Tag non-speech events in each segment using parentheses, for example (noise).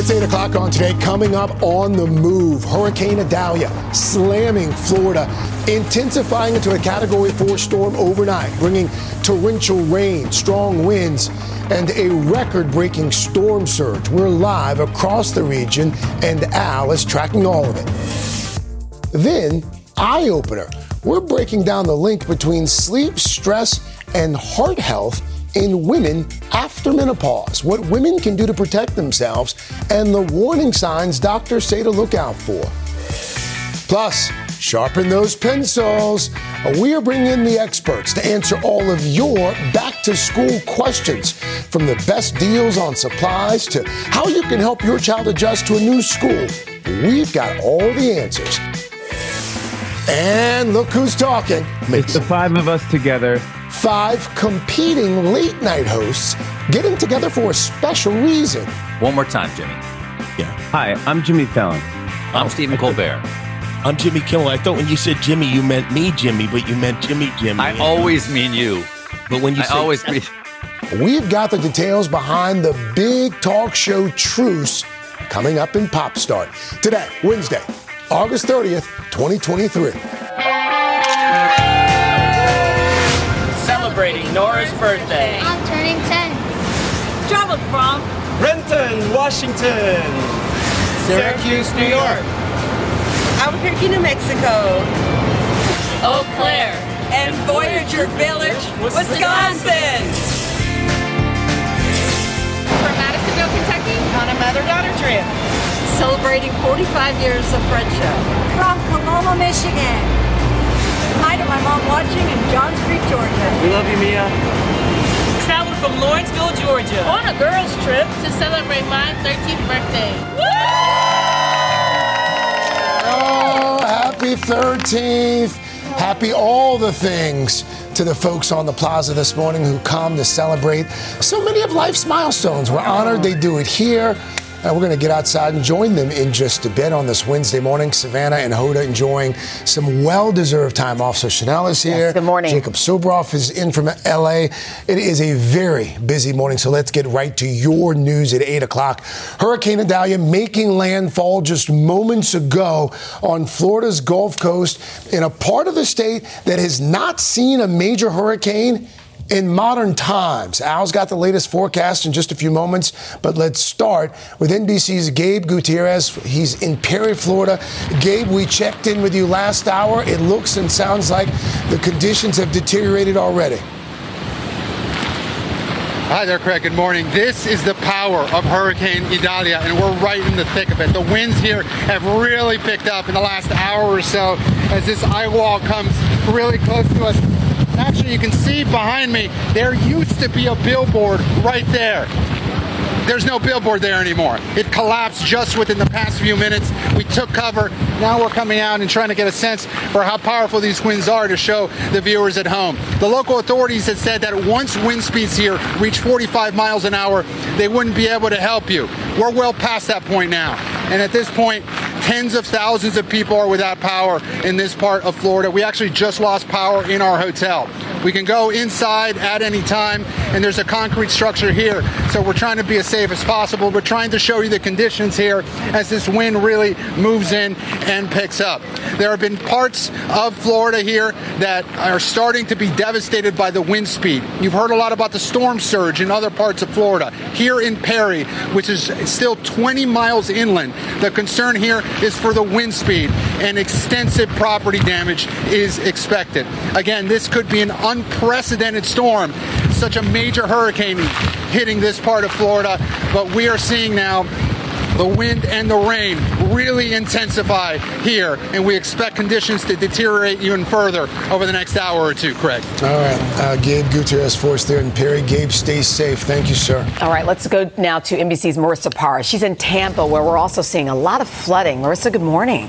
It's 8 o'clock on today. Coming up on the move, Hurricane Idalia slamming Florida, intensifying into a Category 4 storm overnight, bringing torrential rain, strong winds, and a record breaking storm surge. We're live across the region, and Al is tracking all of it. Then, eye opener. We're breaking down the link between sleep, stress, and heart health in women after menopause, what women can do to protect themselves, and the warning signs doctors say to look out for. Plus, sharpen those pencils. We are bringing in the experts to answer all of your back to school questions from the best deals on supplies to how you can help your child adjust to a new school. We've got all the answers. And look who's talking. It's the five of us together five competing late night hosts getting together for a special reason. One more time, Jimmy. Yeah. Hi, I'm Jimmy Fallon. I'm Stephen Colbert. I'm Jimmy Kimmel. I thought when you said Jimmy, you meant me, Jimmy, but you meant Jimmy, Jimmy. I always mean you. But when you I say always mean. We've got the details behind the big talk show truce coming up in Pop Start. Today, Wednesday, August 30th, 2023. Celebrating Nora's birthday. I'm turning 10. Traveled from Renton, Washington. Syracuse, New York. Albuquerque, New Mexico. Eau Claire. And Voyager Village, Wisconsin. From Madisonville, Kentucky. On a mother-daughter trip. Celebrating 45 years of friendship. From Coloma, Michigan. Hi to my mom watching in Johns Creek, Georgia. We love you, Mia. Traveled from Lawrenceville, Georgia. On a girls' trip to celebrate my 13th birthday. Oh, happy 13th. Happy all the things to the folks on the plaza this morning who come to celebrate so many of life's milestones. We're honored they do it here. And we're going to get outside and join them in just a bit on this Wednesday morning. Savannah and Hoda enjoying some well deserved time off. So Chanel is here. Yes, good morning. Jacob Soboroff is in from LA. It is a very busy morning. So let's get right to your news at 8 o'clock. Hurricane Idalia making landfall just moments ago on Florida's Gulf Coast in a part of the state that has not seen a major hurricane in modern times. Al's got the latest forecast in just a few moments, but let's start with NBC's Gabe Gutierrez. He's in Perry, Florida. Gabe, we checked in with you last hour. It looks and sounds like the conditions have deteriorated already. Hi there, Craig. Good morning. This is the power of Hurricane Idalia, and we're right in the thick of it. The winds here have really picked up in the last hour or so as this eye wall comes really close to us. Actually, you can see behind me, there used to be a billboard right there. There's no billboard there anymore. It collapsed just within the past few minutes. We took cover. Now we're coming out and trying to get a sense for how powerful these winds are to show the viewers at home. The local authorities had said that once wind speeds here reach 45 miles an hour, they wouldn't be able to help you. We're well past that point now. And at this point, tens of thousands of people are without power in this part of Florida. We actually just lost power in our hotel. We can go inside at any time, and there's a concrete structure here. So we're trying to be as safe as possible. We're trying to show you the conditions here as this wind really moves in and picks up. There have been parts of Florida here that are starting to be devastated by the wind speed. You've heard a lot about the storm surge in other parts of Florida. Here in Perry, which is still 20 miles inland, the concern here is for the wind speed and extensive property damage is expected. Again, this could be an unprecedented storm, such a major hurricane hitting this part of Florida, but we are seeing now the wind and the rain really intensify here, and we expect conditions to deteriorate even further over the next hour or two, Craig. All right. Uh, Gabe Gutierrez Force there in Perry. Gabe, stay safe. Thank you, sir. All right, let's go now to NBC's Marissa Parra. She's in Tampa, where we're also seeing a lot of flooding. Marissa, good morning.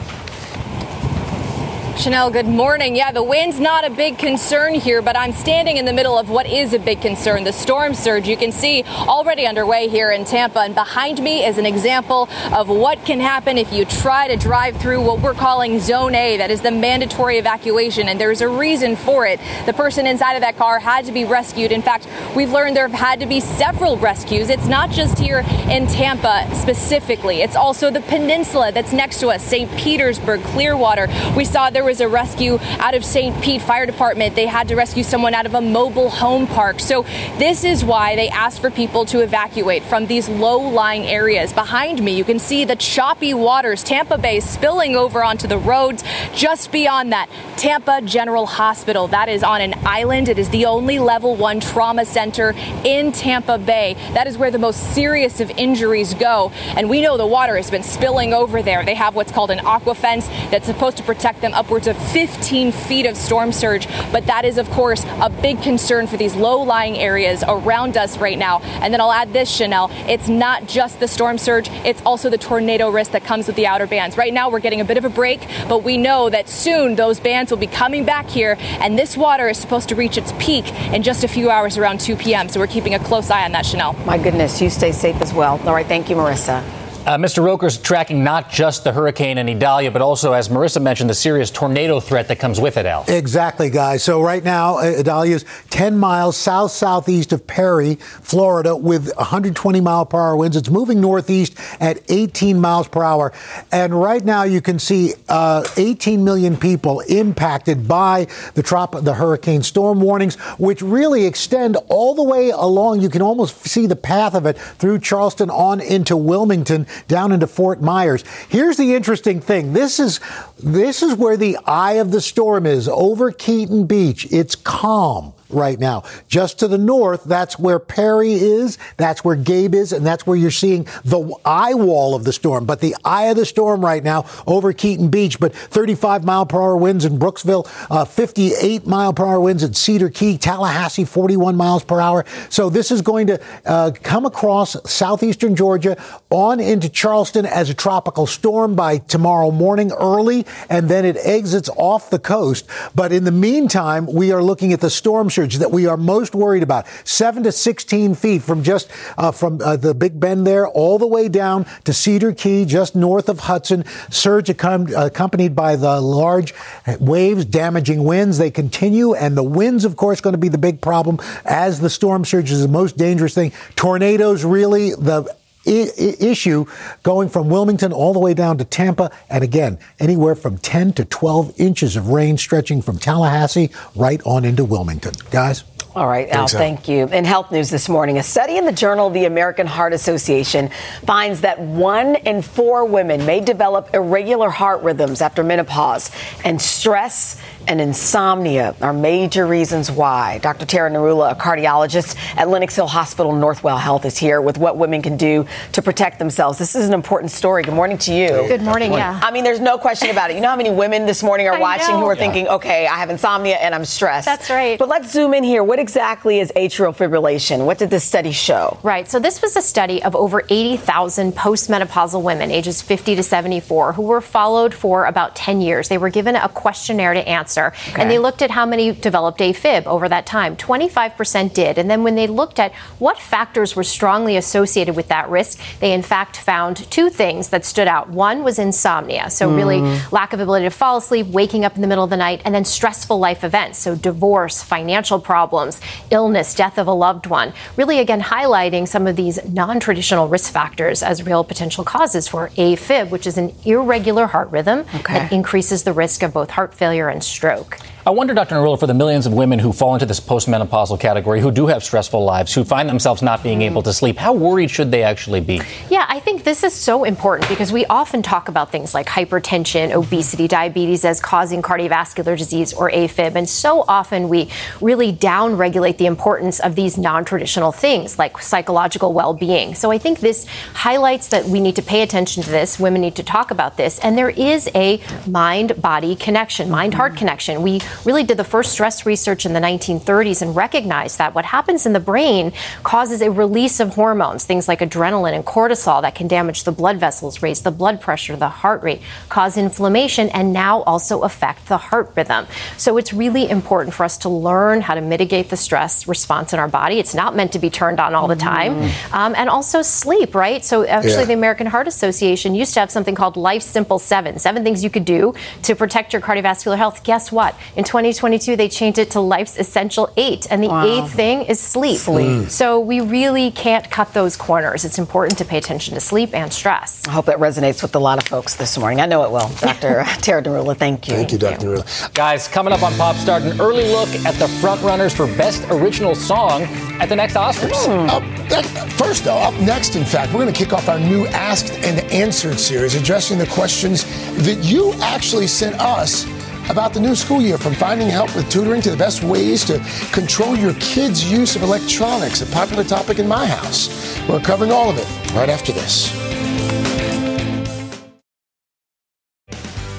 Chanel, good morning. Yeah, the wind's not a big concern here, but I'm standing in the middle of what is a big concern the storm surge. You can see already underway here in Tampa, and behind me is an example of what can happen if you try to drive through what we're calling Zone A. That is the mandatory evacuation, and there's a reason for it. The person inside of that car had to be rescued. In fact, we've learned there have had to be several rescues. It's not just here in Tampa specifically, it's also the peninsula that's next to us, St. Petersburg, Clearwater. We saw there was a rescue out of St. Pete Fire Department. They had to rescue someone out of a mobile home park. So this is why they asked for people to evacuate from these low-lying areas. Behind me, you can see the choppy waters, Tampa Bay spilling over onto the roads. Just beyond that, Tampa General Hospital. That is on an island. It is the only level one trauma center in Tampa Bay. That is where the most serious of injuries go. And we know the water has been spilling over there. They have what's called an aqua fence that's supposed to protect them upwards of 15 feet of storm surge. But that is, of course, a big concern for these low lying areas around us right now. And then I'll add this, Chanel. It's not just the storm surge, it's also the tornado risk that comes with the outer bands. Right now, we're getting a bit of a break, but we know that soon those bands will be coming back here, and this water is supposed to reach its peak in just a few hours around 2 p.m. So we're keeping a close eye on that, Chanel. My goodness, you stay safe as well. All right, thank you, Marissa. Uh, Mr. Roker's tracking not just the hurricane and Idalia, but also, as Marissa mentioned, the serious tornado threat that comes with it, Al. Exactly, guys. So right now, uh, Idalia is 10 miles south southeast of Perry, Florida, with 120 mile per hour winds. It's moving northeast at 18 miles per hour. And right now, you can see uh, 18 million people impacted by the, trop- the hurricane storm warnings, which really extend all the way along. You can almost see the path of it through Charleston on into Wilmington down into Fort Myers. Here's the interesting thing. This is this is where the eye of the storm is over Keaton Beach. It's calm right now. Just to the north, that's where Perry is, that's where Gabe is, and that's where you're seeing the eye wall of the storm. But the eye of the storm right now over Keaton Beach, but 35 mile per hour winds in Brooksville, uh, 58 mile per hour winds in Cedar Key, Tallahassee, 41 miles per hour. So this is going to uh, come across southeastern Georgia on into Charleston as a tropical storm by tomorrow morning early, and then it exits off the coast. But in the meantime, we are looking at the storm that we are most worried about, seven to 16 feet from just uh, from uh, the Big Bend there all the way down to Cedar Key, just north of Hudson. Surge accom- accompanied by the large waves, damaging winds. They continue, and the winds, of course, going to be the big problem as the storm surge is the most dangerous thing. Tornadoes, really, the issue going from Wilmington all the way down to Tampa. And again, anywhere from 10 to 12 inches of rain stretching from Tallahassee right on into Wilmington. Guys? All right, Al, so. thank you. In health news this morning, a study in the Journal the American Heart Association finds that one in four women may develop irregular heart rhythms after menopause, and stress and insomnia are major reasons why. Dr. Tara Narula, a cardiologist at Lenox Hill Hospital Northwell Health, is here with what women can do to protect themselves. This is an important story. Good morning to you. Good morning, yeah. I mean, there's no question about it. You know how many women this morning are I watching know. who are Yeah. thinking, okay, I have insomnia and I'm stressed. That's right. But let's zoom in here. What exactly is atrial fibrillation? What did this study show? Right. So this was a study of over 80,000 postmenopausal women ages 50 to 74 who were followed for about 10 years. They were given a questionnaire to answer Okay. and they looked at how many developed AFib over that time. 25% did. And then when they looked at what factors were strongly associated with that risk, they in fact found two things that stood out. One was insomnia. So really Mm. lack of ability to fall asleep, waking up in the middle of the night, and then stressful life events. So divorce, financial problems, illness, death of a loved one. Really, again, highlighting some of these non traditional risk factors as real potential causes for AFib, which is an irregular heart rhythm that increases the risk of both heart failure and stroke. I wonder, Dr. Narula, for the millions of women who fall into this postmenopausal category, who do have stressful lives, who find themselves not being able to sleep, how worried should they actually be? Yeah, I think this is so important because we often talk about things like hypertension, obesity, diabetes as causing cardiovascular disease or AFib. And so often we really downregulate the importance of these non traditional things like psychological well being. So I think this highlights that we need to pay attention to this. Women need to talk about this. And there is a mind body connection, mind heart connection. We really did the first stress research in the 1930s and recognized that what happens in the brain causes a release of hormones, things like adrenaline and cortisol that can damage the blood vessels, raise the blood pressure, the heart rate, cause inflammation, and now also affect the heart rhythm. So it's really important for us to learn how to mitigate the stress response in our body. It's not meant to be turned on all the time. Mm. Um, and also sleep, right? So actually, yeah. the American Heart Association used to have something called Life Simple Seven, seven things you could do to protect your cardiovascular health. Guess what? In 2022, they changed it to Life's Essential Eight. And the wow. eighth thing is sleep. Sleep. Mm. So we really can't cut those corners. It's important to pay attention to sleep and stress. I hope that resonates with a lot of folks this morning. I know it will. (laughs) Dr. Tara Narula, thank you. Thank you, Dr. Narula. Guys, coming up on Pop Start, an early look at the frontrunners for Best Original Song at the next Oscars. Mm. Up, first, though, up next, in fact, we're going to kick off our new Asked and Answered series addressing the questions that you actually sent us about the new school year, from finding help with tutoring to the best ways to control your kids' use of electronics, a popular topic in my house. We're covering all of it right after this.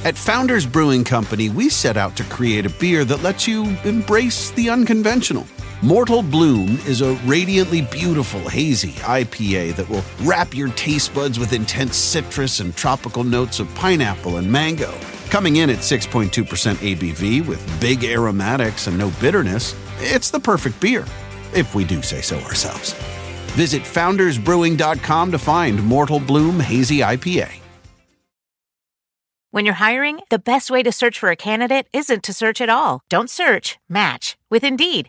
At Founders Brewing Company, we set out to create a beer that lets you embrace the unconventional. Mortal Bloom is a radiantly beautiful, hazy IPA that will wrap your taste buds with intense citrus and tropical notes of pineapple and mango. Coming in at 6.2% ABV with big aromatics and no bitterness, it's the perfect beer, if we do say so ourselves. Visit foundersbrewing.com to find Mortal Bloom Hazy IPA. When you're hiring, the best way to search for a candidate isn't to search at all. Don't search, match with Indeed.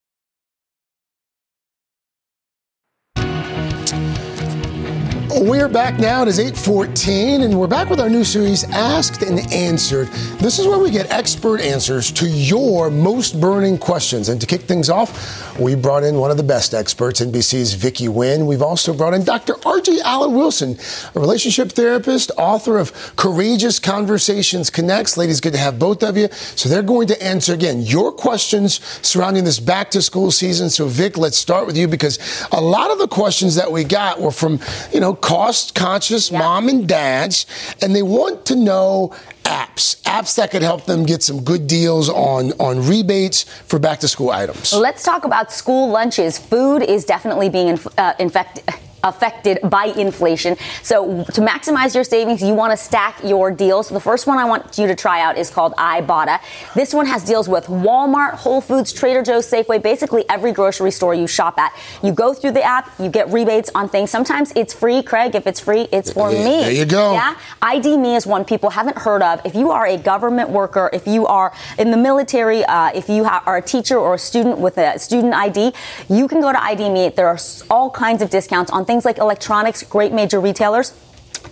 We're back now. It is 8:14, and we're back with our new series, Asked and Answered. This is where we get expert answers to your most burning questions. And to kick things off, we brought in one of the best experts, NBC's Vicky Nguyen. We've also brought in Dr. R.J. Allen Wilson, a relationship therapist, author of Courageous Conversations Connects. Ladies, good to have both of you. So they're going to answer again your questions surrounding this back to school season. So Vic, let's start with you because a lot of the questions that we got were from, you know cost conscious mom and dads, and they want to know apps, apps that could help them get some good deals on, on rebates for back to school items. Let's talk about school lunches. Food is definitely being inf- uh, infected affected by inflation. So to maximize your savings, you want to stack your deals. So the first one I want you to try out is called Ibotta. This one has deals with Walmart, Whole Foods, Trader Joe's, Safeway, basically every grocery store you shop at. You go through the app, you get rebates on things. Sometimes it's free, Craig. If it's free, it's for there, me. There you go. Yeah. ID Me is one people haven't heard of. If you are a government worker, if you are in the military, uh, if you ha- are a teacher or a student with a student ID, you can go to ID Me. There are all kinds of discounts on things like electronics, great major retailers.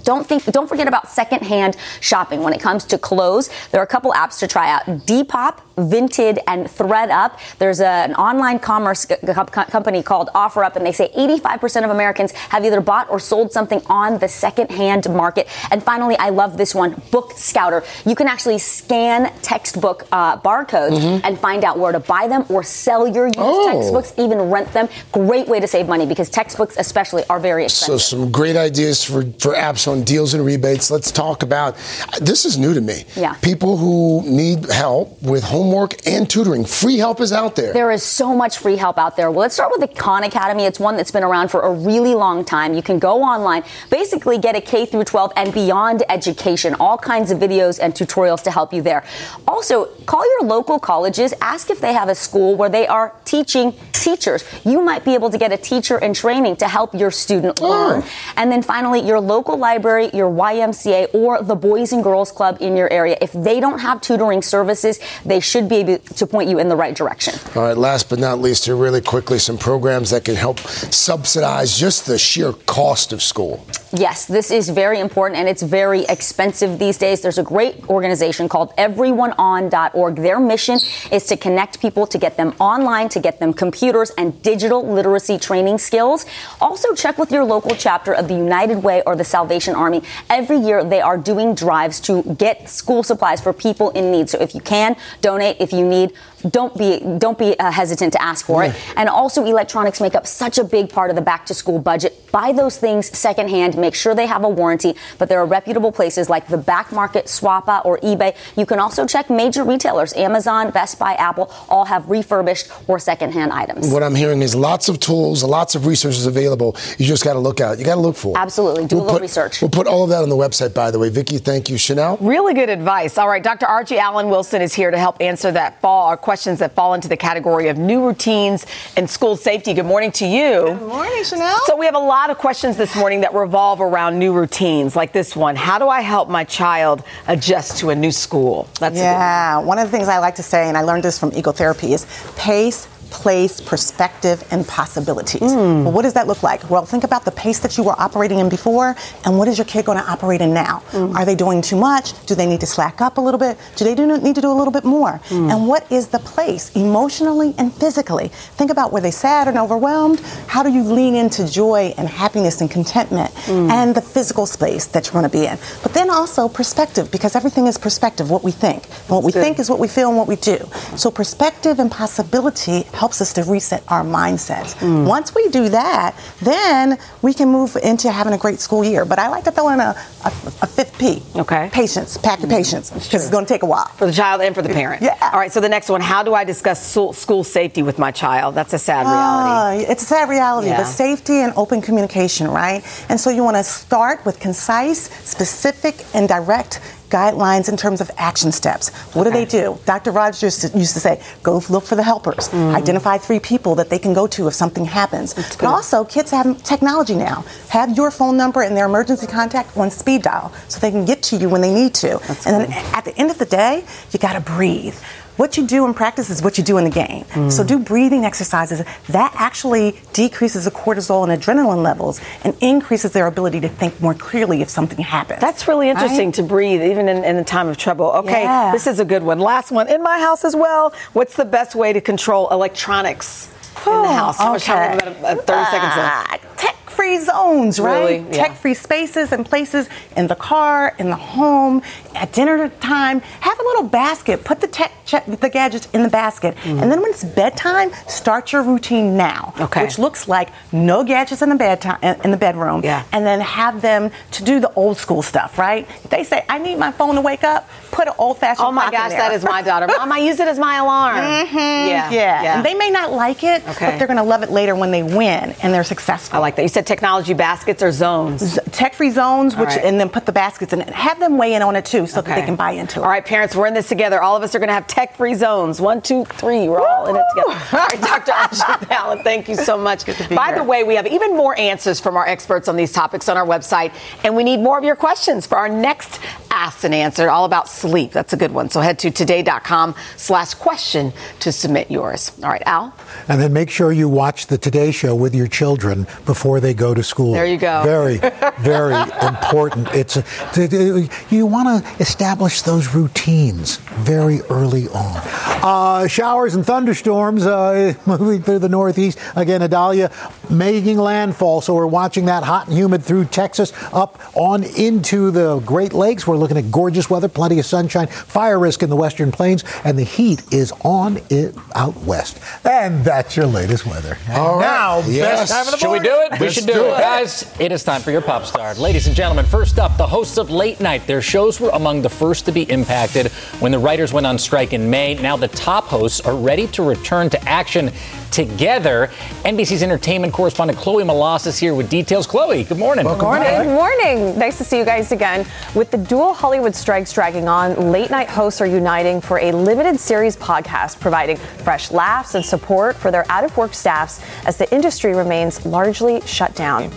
Don't think, don't forget about secondhand shopping when it comes to clothes. There are a couple apps to try out. Depop Vinted and thredUP. There's a, an online commerce company called OfferUp, and they say 85% of Americans have either bought or sold something on the secondhand market. And finally, I love this one, Book Scouter. You can actually scan textbook uh, barcodes Mhm. and find out where to buy them or sell your used Oh. textbooks, even rent them. Great way to save money because textbooks, especially, are very expensive. So some great ideas for, for apps on deals and rebates. Let's talk about this is new to me. Yeah. People who need help with homework and tutoring. Free help is out there. There is so much free help out there. Well, let's start with the Khan Academy. It's one that's been around for a really long time. You can go online, basically get a K through 12 and beyond education, all kinds of videos and tutorials to help you there. Also, call your local colleges, ask if they have a school where they are teaching teachers. You might be able to get a teacher in training to help your student oh. learn. And then finally, your local library, your YMCA, or the Boys and Girls Club in your area. If they don't have tutoring services, they should be able to point you in the right direction. All right, last but not least, here really quickly, some programs that can help subsidize just the sheer cost of school. Yes, this is very important and it's very expensive these days. There's a great organization called everyoneon.org. Their mission is to connect people, to get them online, to get them computers and digital literacy training skills. Also, check with your local chapter of the United Way or the Salvation Army. Every year, they are doing drives to get school supplies for people in need. So if you can, donate. If you need, don't be don't be uh, hesitant to ask for it. And also, electronics make up such a big part of the back to school budget. Buy those things secondhand. Make sure they have a warranty. But there are reputable places like the Back Market, Swappa, or eBay. You can also check major retailers: Amazon, Best Buy, Apple. All have refurbished or secondhand items. What I'm hearing is lots of tools, lots of resources available. You just got to look out. You got to look for. it. Absolutely, do a little put, research. We'll put all of that on the website, by the way. Vicky, thank you. Chanel. Really good advice. All right, Dr. Archie Allen Wilson is here to help answer that fall or questions that fall into the category of new routines and school safety. Good morning to you. Good morning, Chanel. So we have a lot of questions this morning that revolve around new routines, like this one. How do I help my child adjust to a new school? That's a good yeah, one of the things I like to say, and I learned this from ecotherapy, is pace. Place, perspective, and possibilities. Hmm. Well, what does that look like? Well, think about the pace that you were operating in before, and what is your kid going to operate in now? Hmm. Are they doing too much? Do they need to slack up a little bit? Do they do, need to do a little bit more? Hmm. And what is the place, emotionally and physically? Think about were they sad and overwhelmed? How do you lean into joy and happiness and contentment Hmm. and the physical space that you're going to be in? But then also perspective, because everything is perspective, what we think. What we good. think is what we feel and what we do. So perspective and possibility helps us to reset our mindsets. Mm. Once we do that, then we can move into having a great school year. But I like to throw in a, a, a fifth P. Okay. Patience. Pack your patience because it's going to take a while. For the child and for the parent. Yeah. All right, so the next one how do I discuss school, safety with my child? That's a sad reality. Ah, it's a sad reality, Yeah. but safety and open communication, right? And so you want to start with concise, specific, and direct guidelines in terms of action steps. What do they do? Dr. Rogers used to- say, go look for the helpers. Mm. Identify three people that they can go to if something happens. But good. also, kids have technology now. Have your phone number and their emergency contact on speed dial so they can get to you when they need to. and then at the end of the day, you got to breathe. What you do in practice is what you do in the game. Mm. So do breathing exercises. That actually decreases the cortisol and adrenaline levels and increases their ability to think more clearly if something happens. That's really interesting Right? to breathe, even in, in a time of trouble. Okay, Yeah. this is a good one. Last one in my house as well. What's the best way to control electronics in the house? How much time? okay. About, uh, 30 seconds Ah, left. Tech-free zones, right? Really? Yeah. Tech-free spaces and places in the car, in the home, at dinner time. Have a little basket. Put the tech, check, the gadgets in the basket, and then when it's bedtime, start your routine now. Mm. Okay. Which looks like no gadgets in the bedtime in the bedroom. Yeah. And then have them to do the old school stuff, right? If they say, "I need my phone to wake up," put an old-fashioned. Oh my gosh, that is my daughter. Mom, I use it as my alarm. (laughs) Mhm. Yeah, yeah. yeah. And they may not like it, Okay. but they're going to love it later when they win and they're successful. I like that. You said technology baskets or zones. Tech-free zones, which right. and then put the baskets in it. Have them weigh in on it too, so that they can buy into it. All right, parents, we're in this together. All of us are going to have tech-free zones. One, two, three. We're all in it together. All right, Dr. (laughs) Archie Allen, thank you so much. be By here. the way, we have even more answers from our experts on these topics on our website, and we need more of your questions for our next asked and answered, all about sleep. That's a good one. So head to today.com slash question to submit yours. All right, Al? And then make sure you watch the Today Show with your children before they go to school. There you go. Very, very (laughs) important. It's uh, a, you want to establish those routines very early on. Uh, showers and thunderstorms uh, (laughs) moving through the Northeast. Again, Idalia making landfall. So we're watching that hot and humid through Texas up on into the Great Lakes. We're looking at gorgeous weather, plenty of sunshine, fire risk in the Western Plains, and the heat is on it out west. And that's your latest weather. All right. Now, Yes. best time of the Should we do it? We Let's should do, it. Guys, it is time for your Pop Start. Ladies and gentlemen, first up, the hosts of Late Night. Their shows were among the first to be impacted when the writers went on strike in May. Now the top hosts are ready to return to action together. NBC's entertainment correspondent Chloe Melas is here with details. Chloe, good morning. Good morning. Good morning. Nice to see you guys again. With the dual Hollywood strikes dragging on, late night hosts are uniting for a limited series podcast, providing fresh laughs and support for their out of work staffs as the industry remains largely shut down.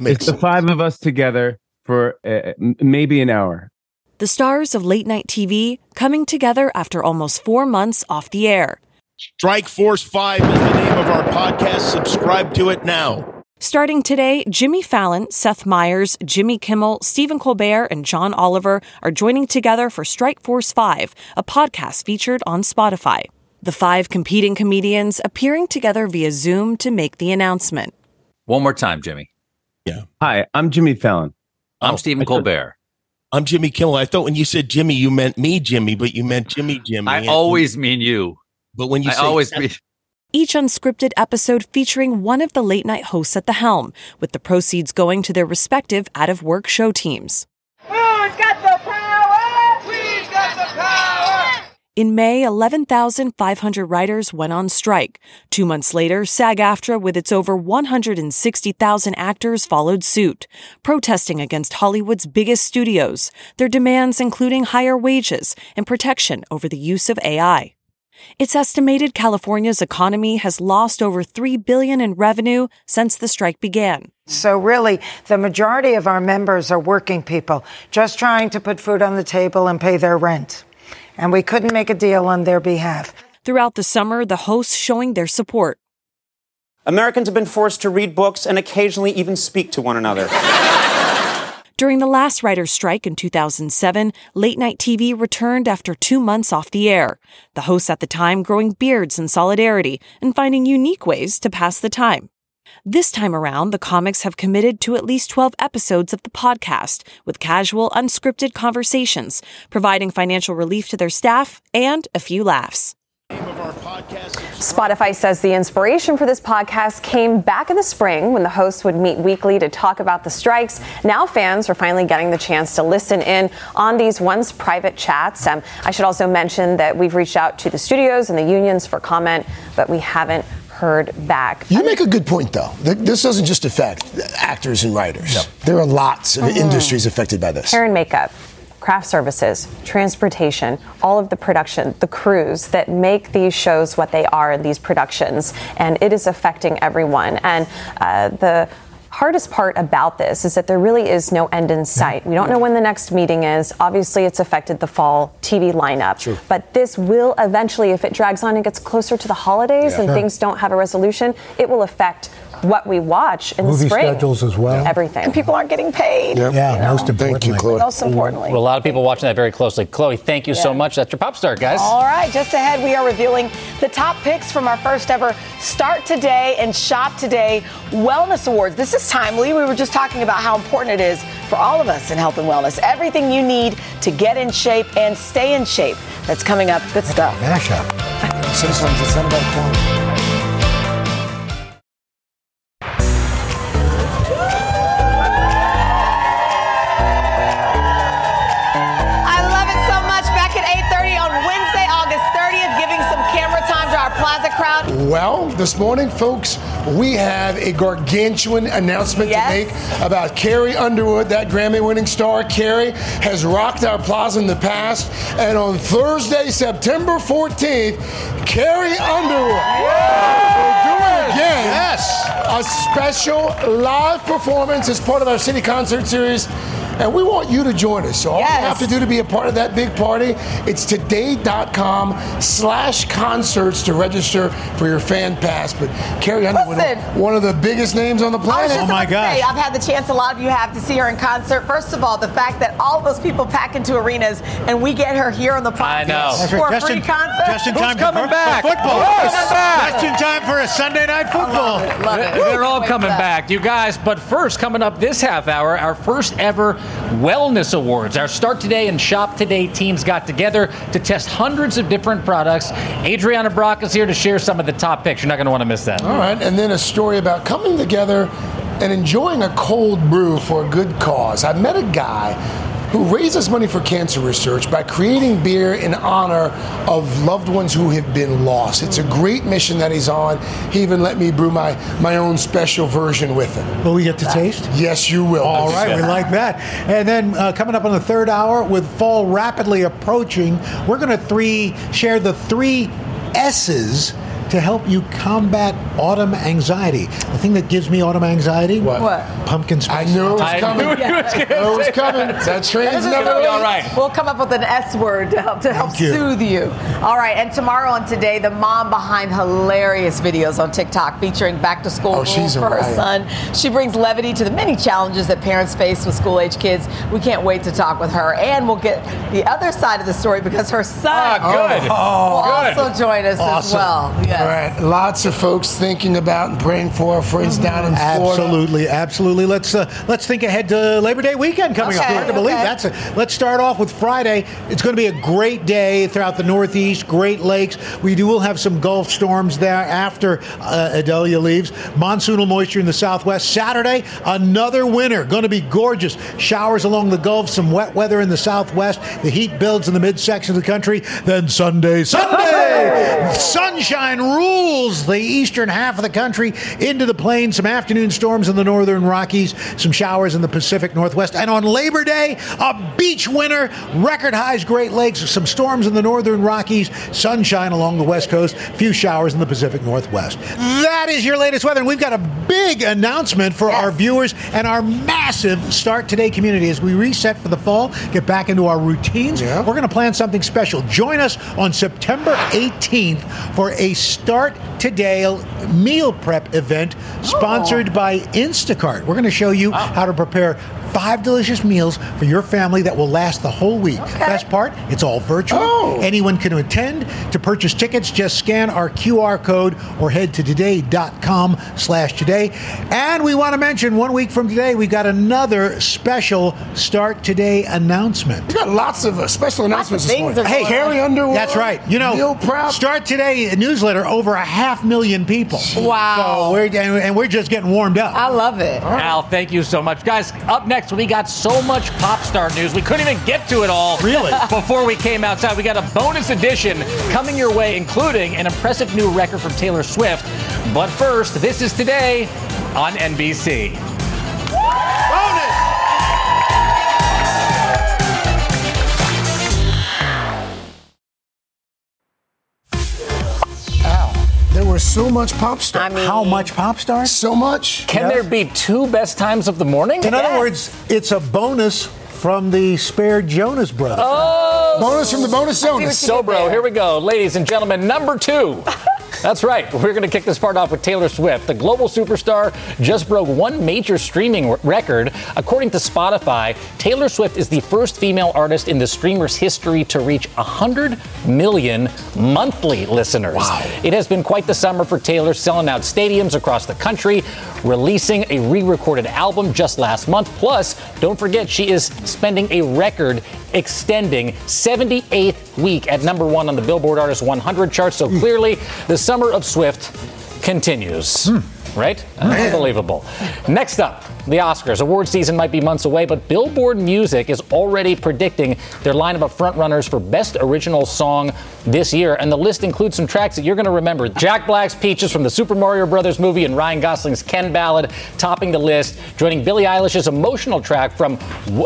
It's the five of us together for uh, maybe an hour. The stars of late night TV coming together after almost four months off the air. Strike Force 5 is the name of our podcast. Subscribe to it now. Starting today, Jimmy Fallon, Seth Meyers, Jimmy Kimmel, Stephen Colbert, and John Oliver are joining together for Strike Force 5, a podcast featured on Spotify. The five competing comedians appearing together via Zoom to make the announcement. One more time, Jimmy. Yeah. Hi, I'm Jimmy Fallon. Oh, I'm Stephen Colbert. I'm Jimmy Kimmel. I thought when you said Jimmy, you meant me, Jimmy, but you meant Jimmy, Jimmy. I And- always mean you. But when you I say always Seth- mean. (laughs) Each unscripted episode featuring one of the late night hosts at the helm, with the proceeds going to their respective out of work show teams. Who's got the power? We've got the power. In May, 11,500 writers went on strike. Two months later, SAG AFTRA, with its over 160,000 actors, followed suit, protesting against Hollywood's biggest studios, their demands including higher wages and protection over the use of AI. It's estimated California's economy has lost over 3 billion in revenue since the strike began. So really, the majority of our members are working people just trying to put food on the table and pay their rent. And we couldn't make a deal on their behalf. Throughout the summer, the hosts showing their support. Americans have been forced to read books and occasionally even speak to one another. (laughs) During the last writer's strike in 2007, late night TV returned after two months off the air. The hosts at the time growing beards in solidarity and finding unique ways to pass the time. This time around, the comics have committed to at least 12 episodes of the podcast with casual, unscripted conversations, providing financial relief to their staff and a few laughs. Spotify says the inspiration for this podcast came back in the spring when the hosts would meet weekly to talk about the strikes. Now fans are finally getting the chance to listen in on these once private chats. Um, I should also mention that we've reached out to the studios and the unions for comment, but we haven't heard back. You make a good point, though. This doesn't just affect actors and writers. There are lots of Mhm. industries affected by this. Hair and makeup, craft services, transportation, all of the production, the crews that make these shows what they are in these productions. And it is affecting everyone. And uh, the hardest part about this is that there really is no end in sight. We don't know when the next meeting is. Obviously, it's affected the fall TV lineup. But this will eventually, if it drags on and gets closer to the holidays Yeah. and Sure. things don't have a resolution, it will affect what we watch in Movie the spring. schedules as well. Everything. And people aren't getting paid. Yeah, you know. most importantly. Most importantly. A lot of people watching that very closely. Chloe, thank you so much. That's your Pop Start, guys. All right, just ahead, we are revealing the top picks from our first ever Start Today and Shop Today Wellness Awards. This is timely. We were just talking about how important it is for all of us in health and wellness. Everything you need to get in shape and stay in shape. That's coming up. Good stuff. Mashup. Sometimes it's not about quality. This morning, folks, we have a gargantuan announcement to make about Carrie Underwood, that Grammy winning star. Carrie has rocked our plaza in the past. And on Thursday, September 14th, Carrie Underwood will do it again. Yes. A special live performance as part of our Citi Concert Series And we want you to join us. So all you have to do to be a part of that big party, it's today.com slash concerts to register for your fan pass. But Carrie Underwood, Listen. one of the biggest names on the I was planet. just oh about to say, I've had the chance a lot of you have to see her in concert. First of all, the fact that all those people pack into arenas and we get her here on the podcast know. That's for right. a Just free in- concert. just in Who's time for- coming for back? football. Who's coming back? Just in time for a Sunday night football. Love it. They're all coming back, you guys. But first, coming up this half hour, our first ever Wellness Awards. Our Start Today and Shop Today teams got together to test hundreds of different products. Adrianna Brach is here to share some of the top picks. You're not going to want to miss that. All right, and then a story about coming together and enjoying a cold brew for a good cause. I met a guy who raises money for cancer research by creating beer in honor of loved ones who have been lost. It's a great mission that he's on. He even let me brew my, my own special version with him. Will we get to taste? Yes, you will. All right, we like that. And then uh, coming up on the third hour, with fall rapidly approaching, we're going to three share the three S's to help you combat autumn anxiety. The thing that gives me autumn anxiety? What? Pumpkin spice. I knew it was latte. coming. I knew (laughs) it was coming. That train's never late. We'll come up with an S word to help to help you. soothe you. All right, and tomorrow and today, the mom behind hilarious videos on TikTok featuring back to school Oh, rules she's a for her son. She brings levity to the many challenges that parents face with school age kids. We can't wait to talk with her, and we'll get the other side of the story because her son Ah, good. will Oh, good. also join us as Awesome. well. Yes. All right, lots of folks thinking about and praying for our friends down in Florida. Absolutely, absolutely. Let's uh, let's think ahead to Labor Day weekend coming up. Okay, Hard to believe okay. that's it. Let's start off with Friday. It's going to be a great day throughout the Northeast, Great Lakes. We do will have some Gulf storms there after uh, Idalia leaves. Monsoonal moisture in the Southwest. Saturday, another winter. Going to be gorgeous. Showers along the Gulf, some wet weather in the Southwest. The heat builds in the midsection of the country. Then Sunday, Sunday, sunshine rules the eastern half of the country into the plains. Some afternoon storms in the northern Rockies, some showers in the Pacific Northwest. And on Labor Day, a beach winter, record highs Great Lakes, some storms in the northern Rockies, sunshine along the west coast, few showers in the Pacific Northwest. That is your latest weather. And we've got a big announcement for our viewers and our massive Start Today community as we reset for the fall, get back into our routines. We're going to plan something special. Join us on September 18th for a Start Today meal prep event sponsored oh. by Instacart. We're going to show you ah. how to prepare five delicious meals for your family that will last the whole week. Best part, it's all virtual. Anyone can attend. To purchase tickets, just scan our QR code or head to today.com slash today. And we want to mention one week from today, we've got another special Start Today announcement. We got lots of uh, special announcements this morning. Hey, Carrie Underwood. That's right. You know, Neil Prep. Start Today newsletter over a half million people. Wow. So we're, and, and we're just getting warmed up. I love it. Al, thank you so much. Guys, up next, we got so much pop star news. We couldn't even get to it all. Really? (laughs) Before we came outside, we got a bonus edition coming your way, including an impressive new record from Taylor Swift. But first, this is today on NBC. So much pop stars. How much pop star? So much. Can there be two best times of the morning? In other words, it's a bonus from the spare Jonas brothers. Oh, bonus from the bonus zone. So, bro, here we go. Ladies and gentlemen, number two. (laughs) That's right. We're going to kick this part off with Taylor Swift. The global superstar just broke one major streaming r- record. According to Spotify, Taylor Swift is the first female artist in the streamer's history to reach 100 million monthly listeners. Wow. It has been quite the summer for Taylor, selling out stadiums across the country, releasing a re recorded album just last month. Plus, don't forget, she is spending a record extending 78th week at number one on the Billboard Artist 100 chart. So clearly, the summer of Swift continues. Hmm. Right? Hmm. Unbelievable. Next up, the Oscars. Award season might be months away, but Billboard Music is already predicting their lineup of frontrunners for Best Original Song this year. And the list includes some tracks that you're going to remember. Jack Black's Peaches from the Super Mario Brothers movie and Ryan Gosling's Ken Ballad topping the list, joining Billie Eilish's emotional track from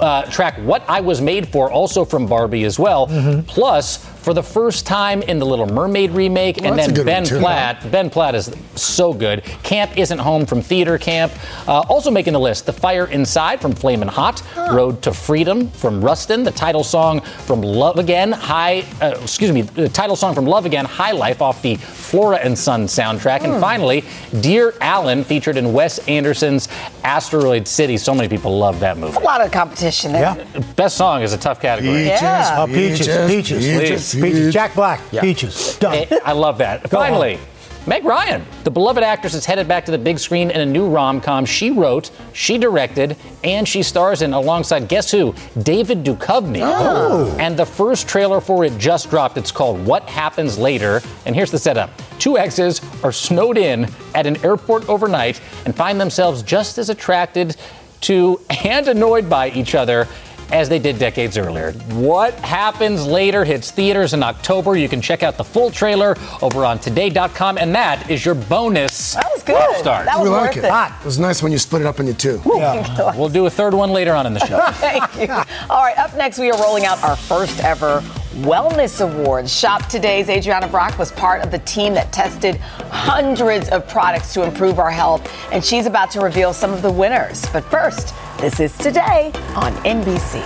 uh, track What I Was Made For, also from Barbie as well. Mm-hmm. Plus, for the first time in the Little Mermaid remake, Well, and then good one, Ben too, Platt. Ben Platt is so good. Camp isn't home from theater camp. Uh, also making the list. list The Fire Inside from Flamin' Hot, Road to Freedom from Rustin, the title song from Love Again, High, uh, excuse me, the title song from Love Again, High Life off the Flora and Son soundtrack. And Hmm. finally, Dear Alien featured in Wes Anderson's Asteroid City. So many people love that movie. A lot of competition there. Best song is a tough category. Peaches, Yeah. oh, peaches, peaches, peaches, peaches, Jack Black, Yeah. peaches. Done. Eh, I love that. Go Finally, Meg Ryan, the beloved actress, is headed back to the big screen in a new rom com she wrote, she directed, and she stars in alongside guess who? David Duchovny. Oh. And the first trailer for it just dropped. It's called What Happens Later. And here's the setup two exes are snowed in at an airport overnight and find themselves just as attracted to and annoyed by each other as they did decades earlier. What happens later hits theaters in October. You can check out the full trailer over on today.com, and that is your bonus. That was good. Start. That was we like worth it. it. It was nice when you split it up into two. Yeah. (laughs) We'll do a third one later on in the show. (laughs) Thank you. All right, up next, we are rolling out our first ever Wellness Awards. Shop Today's Adrianna Brach was part of the team that tested hundreds of products to improve our health, and she's about to reveal some of the winners. But first, this is Today on NBC.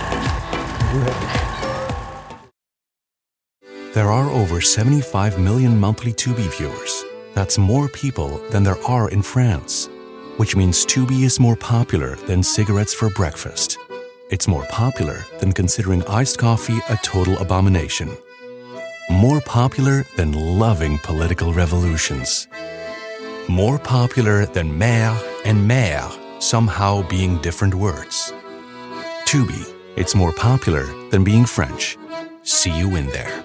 There are over 75 million monthly Tubi viewers. That's more people than there are in France, which means Tubi is more popular than cigarettes for breakfast. It's more popular than considering iced coffee a total abomination. More popular than loving political revolutions. More popular than mère and mère somehow being different words. Tubi, it's more popular than being French. See you in there.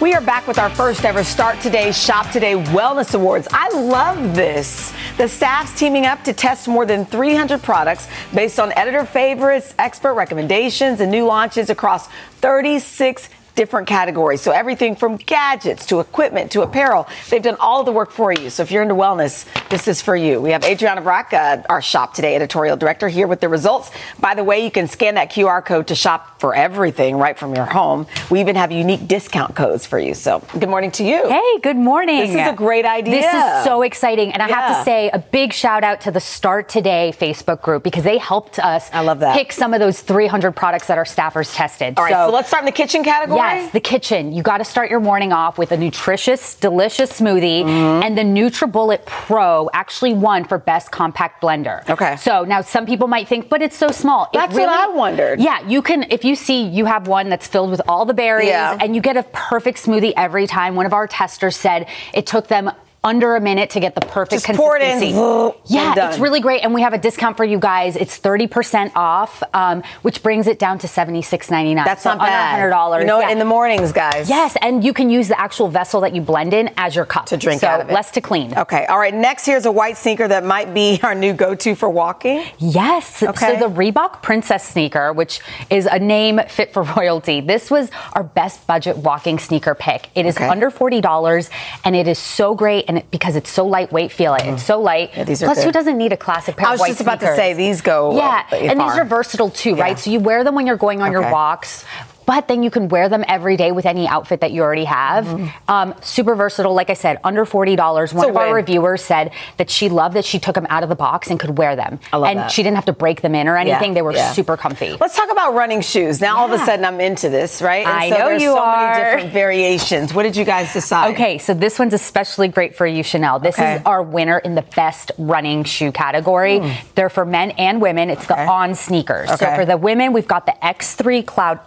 We are back with our first ever Start Today, Shop Today Wellness Awards. I love this. The staff's teaming up to test more than 300 products based on editor favorites, expert recommendations, and new launches across 36 different categories. So everything from gadgets to equipment to apparel. They've done all the work for you. So if you're into wellness, this is for you. We have Adrianna Brach, uh, our Shop Today editorial director, here with the results. By the way, you can scan that QR code to shop for everything right from your home. We even have unique discount codes for you. So good morning to you. Hey, good morning. This is a great idea. This is so exciting. And I have to say a big shout out to the Start Today Facebook group because they helped us I love that. pick some of those 300 products that our staffers tested. All right, so let's start in the kitchen category? Yes, the kitchen. You got to start your morning off with a nutritious, delicious smoothie. Mm-hmm. And the NutriBullet Pro actually won for best compact blender. Okay. So now some people might think, but it's so small. That's what I wondered. Yeah, you can, if you see you have one that's filled with all the berries Yeah. and you get a perfect smoothie every time. One of our testers said it took them under a minute to get the perfect Just pour it in, consistency. yeah, it's really great, and we have a discount for you guys. It's thirty percent off, um, which brings it down to seventy six ninety nine. That's so not bad. Hundred dollars. You know what, in the mornings, guys. Yes, and you can use the actual vessel that you blend in as your cup To drink so out of it. less to clean. Okay, all right. Next, here's a white sneaker that might be (laughs) our new go-to for walking. Yes. Okay. So the Reebok Princess sneaker, which is a name fit for royalty, this was our best budget walking sneaker pick. It is Okay. under forty dollars, and it is so great, and it, because it's so lightweight, feel it. It's so light. these Plus, good. who doesn't need a classic pair I was just about to say these go. Yeah, uh, and these are versatile too, Yeah. right? So you wear them when you're going on your walks. But then you can wear them every day with any outfit that you already have. Um, super versatile, like I said, under forty dollars. One Mm-hmm. of our reviewers said that she loved that she took them out of the box and could wear them, I love and that. she didn't have to break them in or Yeah, anything. They were yeah. super comfy. Let's talk about running shoes. Now, all of a sudden, I'm into this, right? And I so know there's you so are. many different variations. What did you guys decide? Okay, so this one's especially great for you, Chanel. This Okay. is our winner in the best running shoe category. They're for men and women. It's the On sneakers. So Hmm. For the women, we've got the X3 Cloud,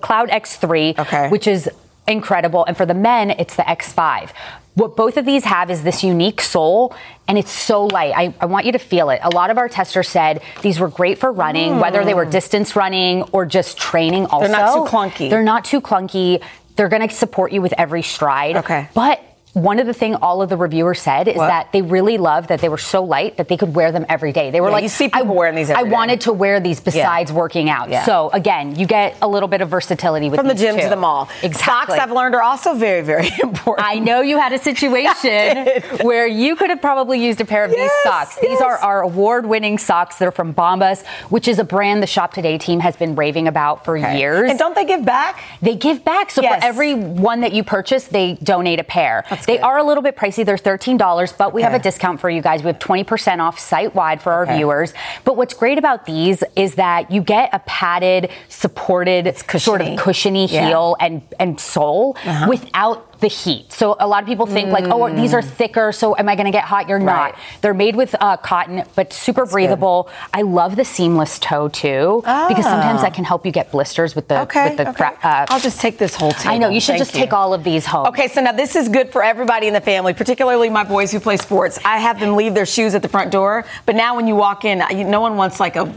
Cloud X3, Okay. which is incredible. And for the men, it's the X5. What both of these have is this unique sole, and it's so light. I, I want you to feel it. A lot of our testers said these were great for running, whether they were mm. distance running or just training also. They're not too clunky. They're not too clunky. They're going to support you with every stride. Okay. But one of the thing all of the reviewers said is What? that they really loved that they were so light that they could wear them every day. They were Yeah, like, you see people wearing these every I day. wanted to wear these besides working out. Yeah. So again, you get a little bit of versatility with From the gym to the mall. Exactly. Socks I've learned are also very, very (laughs) important. I know you had a situation (laughs) where you could have probably used a pair of these socks. These are our award-winning socks. They're from Bombas, which is a brand the Shop Today team has been raving about for years. And don't they give back? They give back. So Yes. for every one that you purchase, they donate a pair. They are a little bit pricey. They're $13, but we have a discount for you guys. We have 20% off site wide for our Okay. viewers. But what's great about these is that you get a padded, supported, sort of cushiony Yeah. heel and, and sole Uh-huh. without the heat. So a lot of people think like, oh, these are thicker. So am I going to get hot? You're Mm. Right. not. They're made with uh, cotton, but super breathable. I love the seamless toe too, because sometimes Ah. that can help you get blisters with the Okay, with the okay. fra- uh, I'll just take this whole table. I know you should Thank just take all of these home. Okay, so now this is good for everybody in the family, particularly my boys who play sports. I have them leave their shoes at the front door, but now when you walk in, no one wants like a,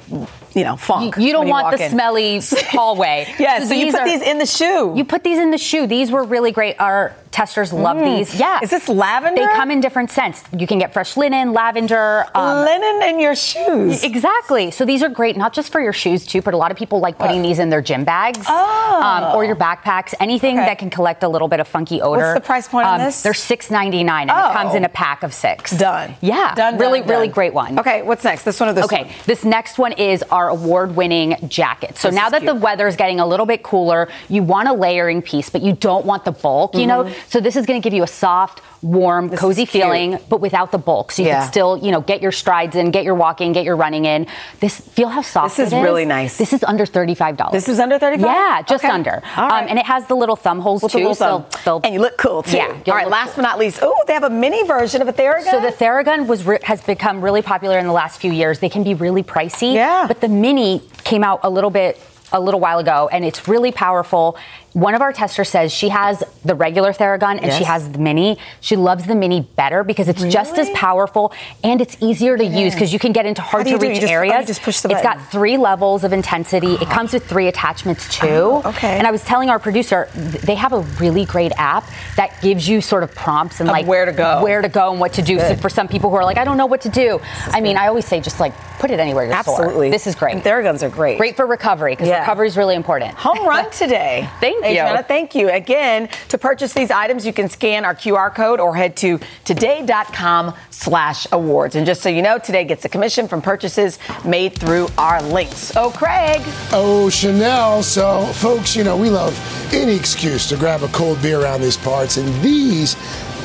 you know, funk. You don't when want the in. smelly hallway. (laughs) Yeah, so you put are- these in the shoe. You put these in the shoe. These were really great. Our testers love Mm. these. Yeah. Is this lavender? They come in different scents. You can get fresh linen, lavender. um, Linen in your shoes. Exactly. So these are great, not just for your shoes too, but a lot of people like putting these in their gym bags Oh. um, or your backpacks. Anything Okay. that can collect a little bit of funky odor. What's the price point on Um, this? They're six ninety nine, and Oh. it comes in a pack of six. Done. Yeah. Done, Really, done, really done. great one. Okay, what's next? This one or this okay, one? this next one is our award-winning jacket. So This now that the weather is getting a little bit cooler, you want a layering piece, but you don't want the bulk, you know? So this is going to give you a soft, warm, cozy feeling, but without the bulk. So you Yeah. can still, you know, get your strides in, get your walking, get your running in. This feel how soft This is it really nice. This is under $35. This is under 35? Yeah, just Okay. under. All right. Um, and it has the little thumb holes With the too. little. So they'll, and you look cool too. Yeah, All right. you'll right, look last but not least, oh, they have a mini version of a Theragun. So the Theragun was re- has become really popular in the last few years. They can be really pricey. Yeah. But the Mini came out a little bit a little while ago, and it's really powerful. One of our testers says she has the regular Theragun and she has the Mini. She loves the Mini better because it's just as powerful and it's easier to use because you can get into hard to you do? You reach just- areas. just push the It's button. got three levels of intensity. It uh-huh. comes with three attachments too. Oh, okay. And I was telling our producer, they have a really great app that gives you sort of prompts and Of like where to go. where to go and what to do. So for some people who are like, I don't know what to do. I mean, I always say just like put it anywhere you're sore. Absolutely. This is great. And Theraguns are great. Great for recovery because Yeah. recovery is really important. Home run today. (laughs) Thank you. Adrianna, thank you. Again, to purchase these items, you can scan our QR code or head to today.com slash awards. And just so you know, today gets a commission from purchases made through our links. Oh, Craig. Oh, Chanel. So, folks, you know, we love any excuse to grab a cold beer around these parts. And these,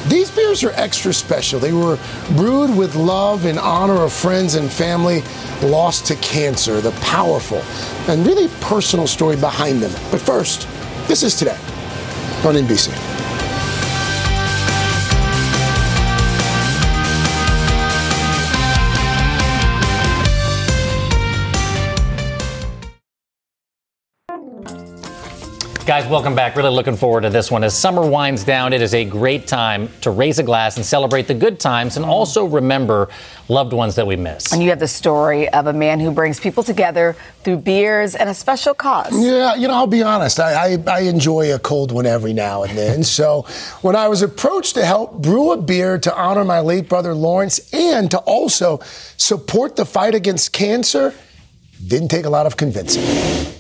these beers are extra special. They were brewed with love in honor of friends and family lost to cancer, the powerful and really personal story behind them. But first, this is today on NBC. Guys, welcome back. Really looking forward to this one. As summer winds down, it is a great time to raise a glass and celebrate the good times and also remember loved ones that we miss. And you have the story of a man who brings people together through beers and a special cause. Yeah, you know, I'll be honest. I, I, I enjoy a cold one every now and then. (laughs) so when I was approached to help brew a beer to honor my late brother Lawrence and to also support the fight against cancer, didn't take a lot of convincing.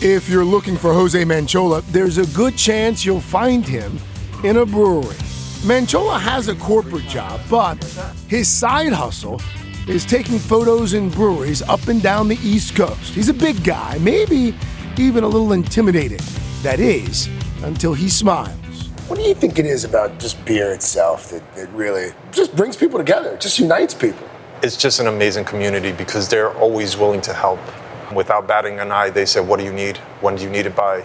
If you're looking for Jose Manchola, there's a good chance you'll find him in a brewery. Manchola has a corporate job, but his side hustle is taking photos in breweries up and down the East Coast. He's a big guy, maybe even a little intimidating. That is, until he smiles. What do you think it is about just beer itself that, that really just brings people together, just unites people? It's just an amazing community because they're always willing to help. Without batting an eye, they said, What do you need? When do you need it by?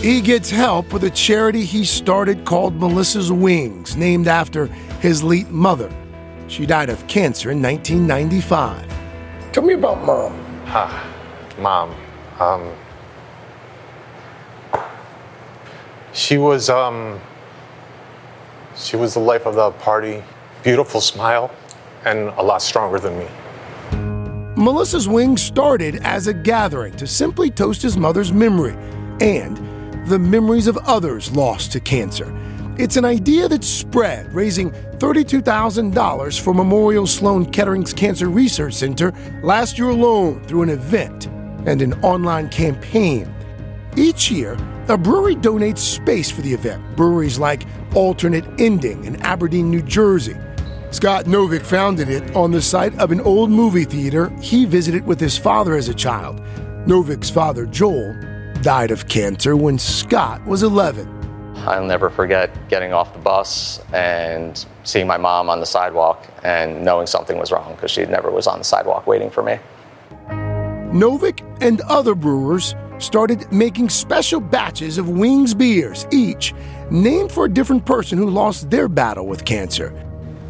He gets help with a charity he started called Melissa's Wings, named after his late mother. She died of cancer in 1995. Tell me about mom. Ah, mom. Um, she was um, she was the life of the party. Beautiful smile, and a lot stronger than me. Melissa's Wings started as a gathering to simply toast his mother's memory and the memories of others lost to cancer. It's an idea that spread, raising $32,000 for Memorial Sloan Kettering's Cancer Research Center last year alone through an event and an online campaign. Each year, a brewery donates space for the event. Breweries like Alternate Ending in Aberdeen, New Jersey. Scott Novick founded it on the site of an old movie theater he visited with his father as a child. Novick's father, Joel, died of cancer when Scott was 11. I'll never forget getting off the bus and seeing my mom on the sidewalk and knowing something was wrong because she never was on the sidewalk waiting for me. Novick and other brewers started making special batches of Wings beers, each named for a different person who lost their battle with cancer.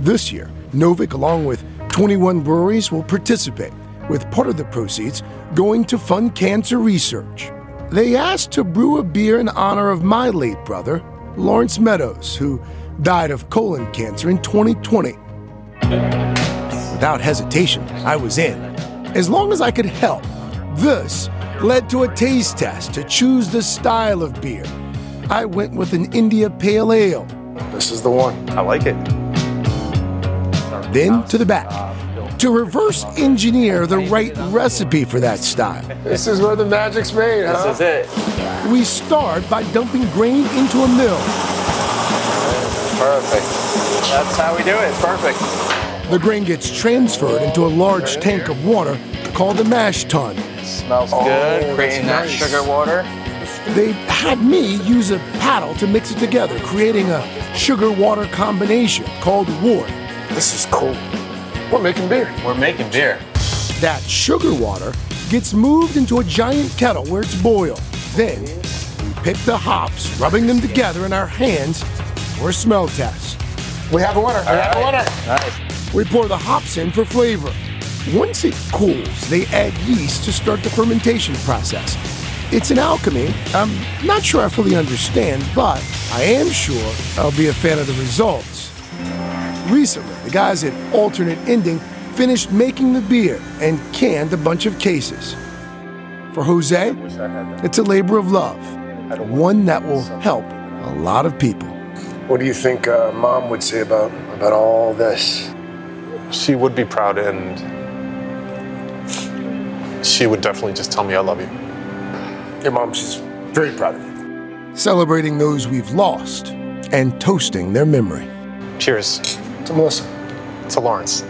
This year, Novick, along with 21 breweries, will participate, with part of the proceeds going to fund cancer research. They asked to brew a beer in honor of my late brother, Lawrence Melvin, who died of colon cancer in 2020. Without hesitation, I was in. As long as I could help, this led to a taste test to choose the style of beer. I went with an India Pale Ale. This is the one. I like it. Then to the back to reverse engineer the right recipe for that style. This is where the magic's made, huh? This is it. We start by dumping grain into a mill. Perfect. That's how we do it. Perfect. The grain gets transferred into a large tank of water called the mash tun. Smells oh, good. Creating that sugar water. They had me use a paddle to mix it together, creating a sugar water combination called wort. This is cool. We're making beer. We're making beer. That sugar water gets moved into a giant kettle where it's boiled. Then we pick the hops, rubbing them together in our hands for a smell test. We have a winner. We have a winner. Nice. We pour the hops in for flavor. Once it cools, they add yeast to start the fermentation process. It's an alchemy I'm not sure I fully understand, but I am sure I'll be a fan of the results. Recently, the guys at Alternate Ending finished making the beer and canned a bunch of cases. For Jose, it's a labor of love, one that will help a lot of people. What do you think uh, mom would say about, about all this? She would be proud and she would definitely just tell me I love you. Your mom, she's very proud of you. Celebrating those we've lost and toasting their memory. Cheers. To Melissa. To Lawrence.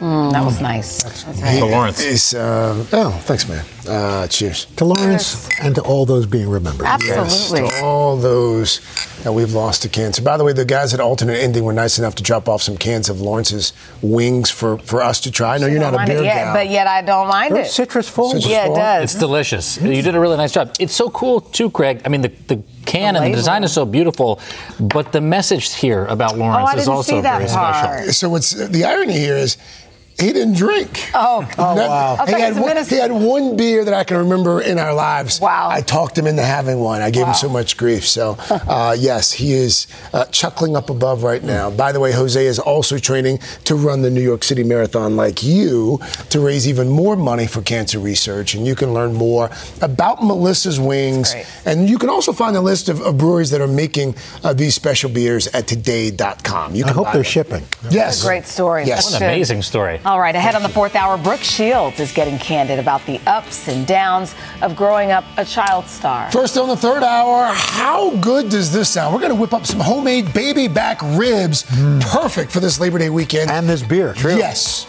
Mm, that was nice. That's To Lawrence. It's, uh, oh, thanks, man. Uh, cheers. To Lawrence and to all those being remembered. Yes, to all those that we've lost to cancer. By the way, the guys at Alternate Ending were nice enough to drop off some cans of Lawrence's wings for, for us to try. I know you're not a beer yeah, gal. but yet I don't mind They're it. citrus full. Citrus yeah, it full. does. It's delicious. You did a really nice job. It's so cool too, Craig. I mean, the, the can and the design is so beautiful, but the message here about Lawrence is also very special. So what's the irony here is he didn't drink. Oh, oh wow. He had, one, he had one beer that I can remember in our lives. Wow. I talked him into having one. I gave him so much grief. So, (laughs) uh, yes, he is uh, chuckling up above right now. By the way, Jose is also training to run the New York City Marathon like you to raise even more money for cancer research. And you can learn more about Melissa's Wings. And you can also find a list of, of breweries that are making uh, these special beers at today.com. You I hope they're them. shipping. Yes. Great story. Yes. That's What an amazing story. All right, ahead on the fourth hour, Brooke Shields is getting candid about the ups and downs of growing up a child star. First on the third hour, how good does this sound? We're going to whip up some homemade baby back ribs. Mm. Perfect for this Labor Day weekend. And this beer, true. Yes.